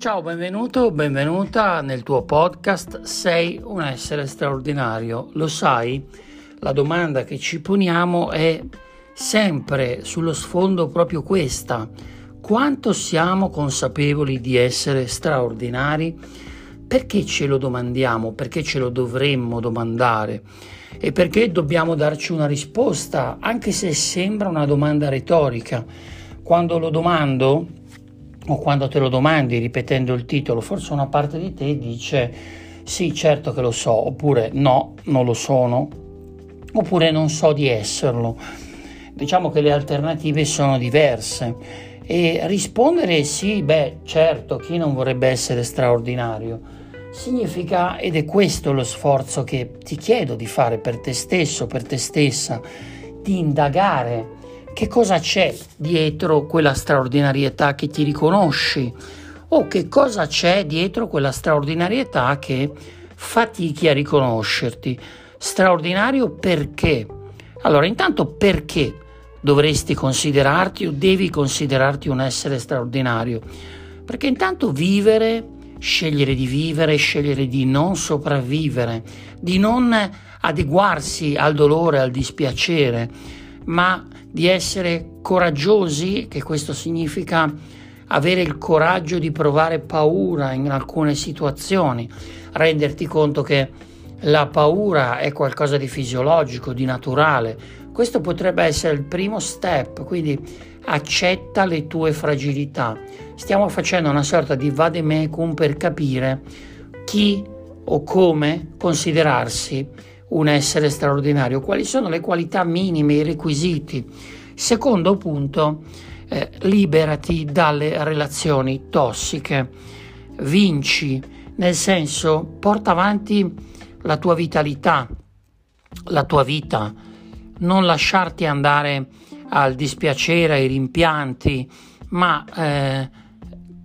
Ciao, benvenuto, benvenuta nel tuo podcast Sei un essere straordinario. Lo sai, la domanda che ci poniamo è sempre sullo sfondo proprio questa. Quanto siamo consapevoli di essere straordinari? Perché ce lo domandiamo? Perché ce lo dovremmo domandare? E perché dobbiamo darci una risposta, anche se sembra una domanda retorica? Quando lo domando, o quando te lo domandi ripetendo il titolo, forse una parte di te dice sì, certo che lo so, oppure no, non lo sono, oppure non so di esserlo. Diciamo che le alternative sono diverse e rispondere sì, beh, certo, chi non vorrebbe essere straordinario? Significa, ed è questo lo sforzo che ti chiedo di fare per te stesso, per te stessa, di indagare che cosa c'è dietro quella straordinarietà che ti riconosci o che cosa c'è dietro quella straordinarietà che fatichi a riconoscerti. Straordinario perché? Allora, intanto perché dovresti considerarti o devi considerarti un essere straordinario? Perché intanto vivere, scegliere di vivere, scegliere di non sopravvivere, di non adeguarsi al dolore, al dispiacere, ma di essere coraggiosi, che questo significa avere il coraggio di provare paura in alcune situazioni, renderti conto che la paura è qualcosa di fisiologico, di naturale. Questo potrebbe essere il primo step, quindi accetta le tue fragilità. Stiamo facendo una sorta di vademecum per capire chi o come considerarsi un essere straordinario, quali sono le qualità minime, i requisiti. Secondo punto, eh, liberati dalle relazioni tossiche, vinci, nel senso porta avanti la tua vitalità, la tua vita, non lasciarti andare al dispiacere, ai rimpianti, ma eh,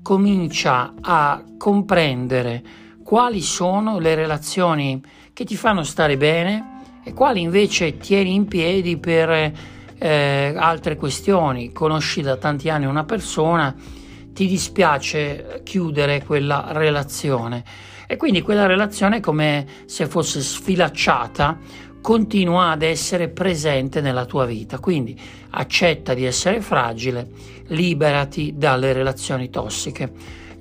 comincia a comprendere quali sono le relazioni che ti fanno stare bene e quali invece tieni in piedi per eh, altre questioni. Conosci da tanti anni una persona, ti dispiace chiudere quella relazione e quindi quella relazione come se fosse sfilacciata continua ad essere presente nella tua vita. Quindi accetta di essere fragile, liberati dalle relazioni tossiche.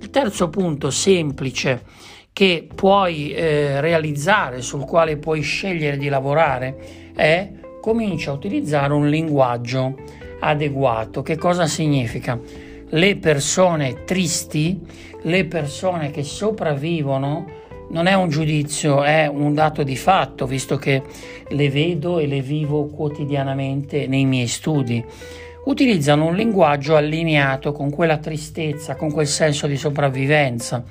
Il terzo punto semplice che puoi eh, realizzare, sul quale puoi scegliere di lavorare, è comincia a utilizzare un linguaggio adeguato. Che cosa significa? Le persone tristi, le persone che sopravvivono, non è un giudizio, è un dato di fatto, visto che le vedo e le vivo quotidianamente nei miei studi. Utilizzano un linguaggio allineato con quella tristezza, con quel senso di sopravvivenza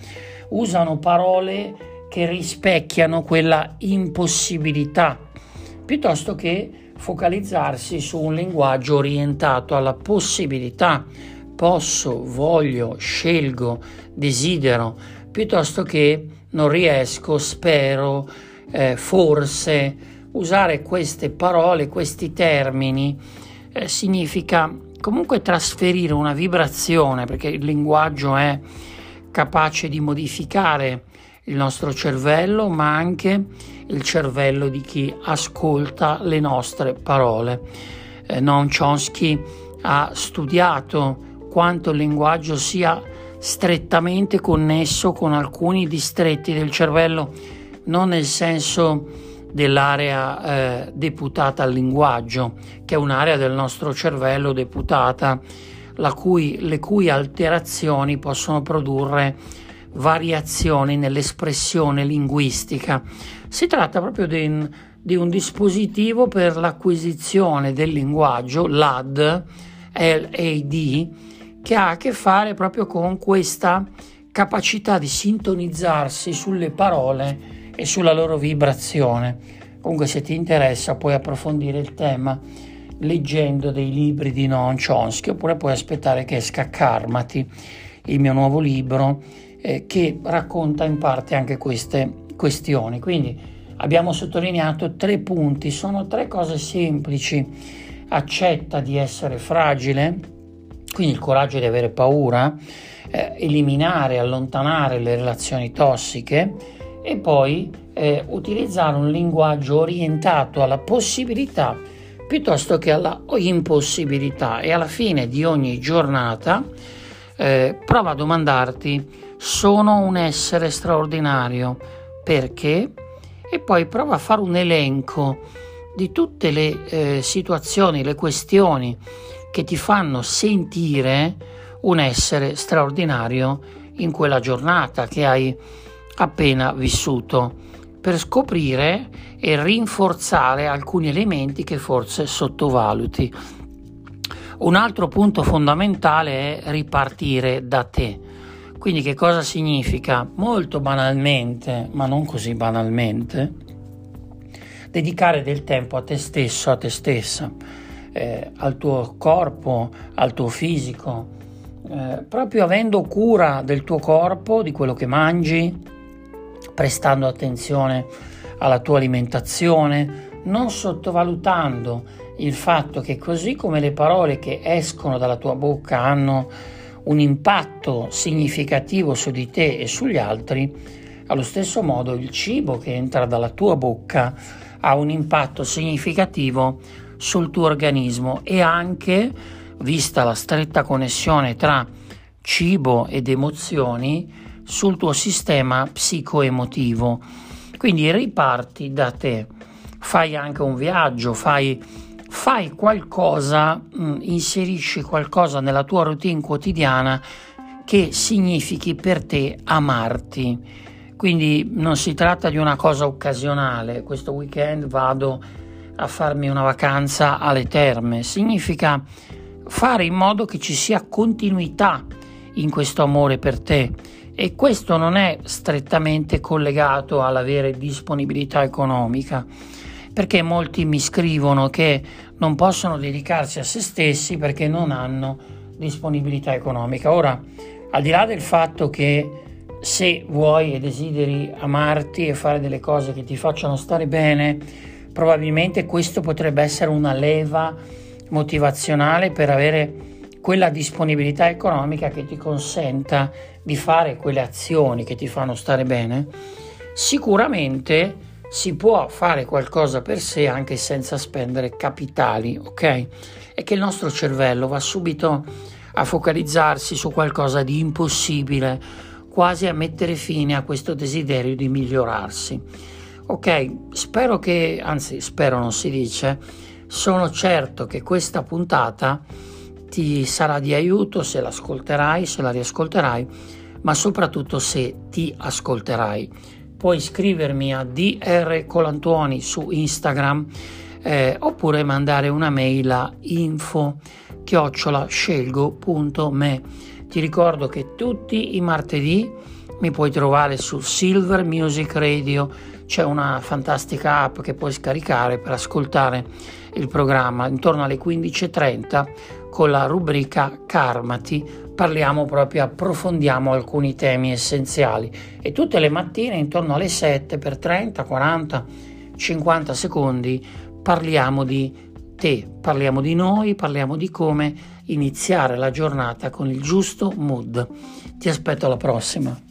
usano parole che rispecchiano quella impossibilità, piuttosto che focalizzarsi su un linguaggio orientato alla possibilità. Posso, voglio, scelgo, desidero, piuttosto che non riesco, spero, eh, forse. Usare queste parole, questi termini, eh, significa comunque trasferire una vibrazione, perché il linguaggio è capace di modificare il nostro cervello, ma anche il cervello di chi ascolta le nostre parole. Eh, Noam Chomsky ha studiato quanto il linguaggio sia strettamente connesso con alcuni distretti del cervello, non nel senso dell'area eh, deputata al linguaggio, che è un'area del nostro cervello deputata cui, le cui alterazioni possono produrre variazioni nell'espressione linguistica. Si tratta proprio di un, di un dispositivo per l'acquisizione del linguaggio, LAD, LAD, che ha a che fare proprio con questa capacità di sintonizzarsi sulle parole e sulla loro vibrazione. Comunque se ti interessa puoi approfondire il tema leggendo dei libri di Noam Chomsky oppure puoi aspettare che esca Karmati, il mio nuovo libro eh, che racconta in parte anche queste questioni. Quindi abbiamo sottolineato tre punti, sono tre cose semplici. Accetta di essere fragile, Quindi il coraggio di avere paura, eh, eliminare, allontanare le relazioni tossiche e poi eh, utilizzare un linguaggio orientato alla possibilità piuttosto che alla impossibilità e alla fine di ogni giornata eh, prova a domandarti sono un essere straordinario perché? E poi prova a fare un elenco di tutte le eh, situazioni, le questioni che ti fanno sentire un essere straordinario in quella giornata che hai appena vissuto per scoprire e rinforzare alcuni elementi che forse sottovaluti. Un altro punto fondamentale è ripartire da te. Quindi che cosa significa? Molto banalmente, ma non così banalmente, dedicare del tempo a te stesso, a te stessa, eh, al tuo corpo, al tuo fisico, eh, proprio avendo cura del tuo corpo, di quello che mangi, prestando attenzione alla tua alimentazione, non sottovalutando il fatto che così come le parole che escono dalla tua bocca hanno un impatto significativo su di te e sugli altri, allo stesso modo il cibo che entra dalla tua bocca ha un impatto significativo sul tuo organismo e anche, vista la stretta connessione tra cibo ed emozioni, sul tuo sistema psicoemotivo. Quindi riparti da te, fai anche un viaggio, fai, fai qualcosa, mh, mm, inserisci qualcosa nella tua routine quotidiana che significhi per te amarti. Quindi non si tratta di una cosa occasionale, questo weekend vado a farmi una vacanza alle terme, significa fare in modo che ci sia continuità in questo amore per te e questo non è strettamente collegato all'avere disponibilità economica, perché molti mi scrivono che non possono dedicarsi a se stessi perché non hanno disponibilità economica. Ora, al di là del fatto che se vuoi e desideri amarti e fare delle cose che ti facciano stare bene, probabilmente questo potrebbe essere una leva motivazionale per avere quella disponibilità economica che ti consenta di fare quelle azioni che ti fanno stare bene, sicuramente si può fare qualcosa per sé anche senza spendere capitali, ok? E che il nostro cervello va subito a focalizzarsi su qualcosa di impossibile, quasi a mettere fine a questo desiderio di migliorarsi. Ok, spero che, anzi spero non si dice, sono certo che questa puntata ti sarà di aiuto se l'ascolterai, se la riascolterai, ma soprattutto se ti ascolterai. Puoi iscrivermi a DR Colantuoni su Instagram eh, oppure mandare una mail a info chiocciolascelgo.me. Ti ricordo che tutti i martedì mi puoi trovare su Silver Music Radio, c'è una fantastica app che puoi scaricare per ascoltare il programma intorno alle 15.30 con la rubrica Karmati parliamo proprio, approfondiamo alcuni temi essenziali e tutte le mattine intorno alle 7 per 30, 40, 50 secondi parliamo di te, parliamo di noi, parliamo di come iniziare la giornata con il giusto mood. Ti aspetto alla prossima.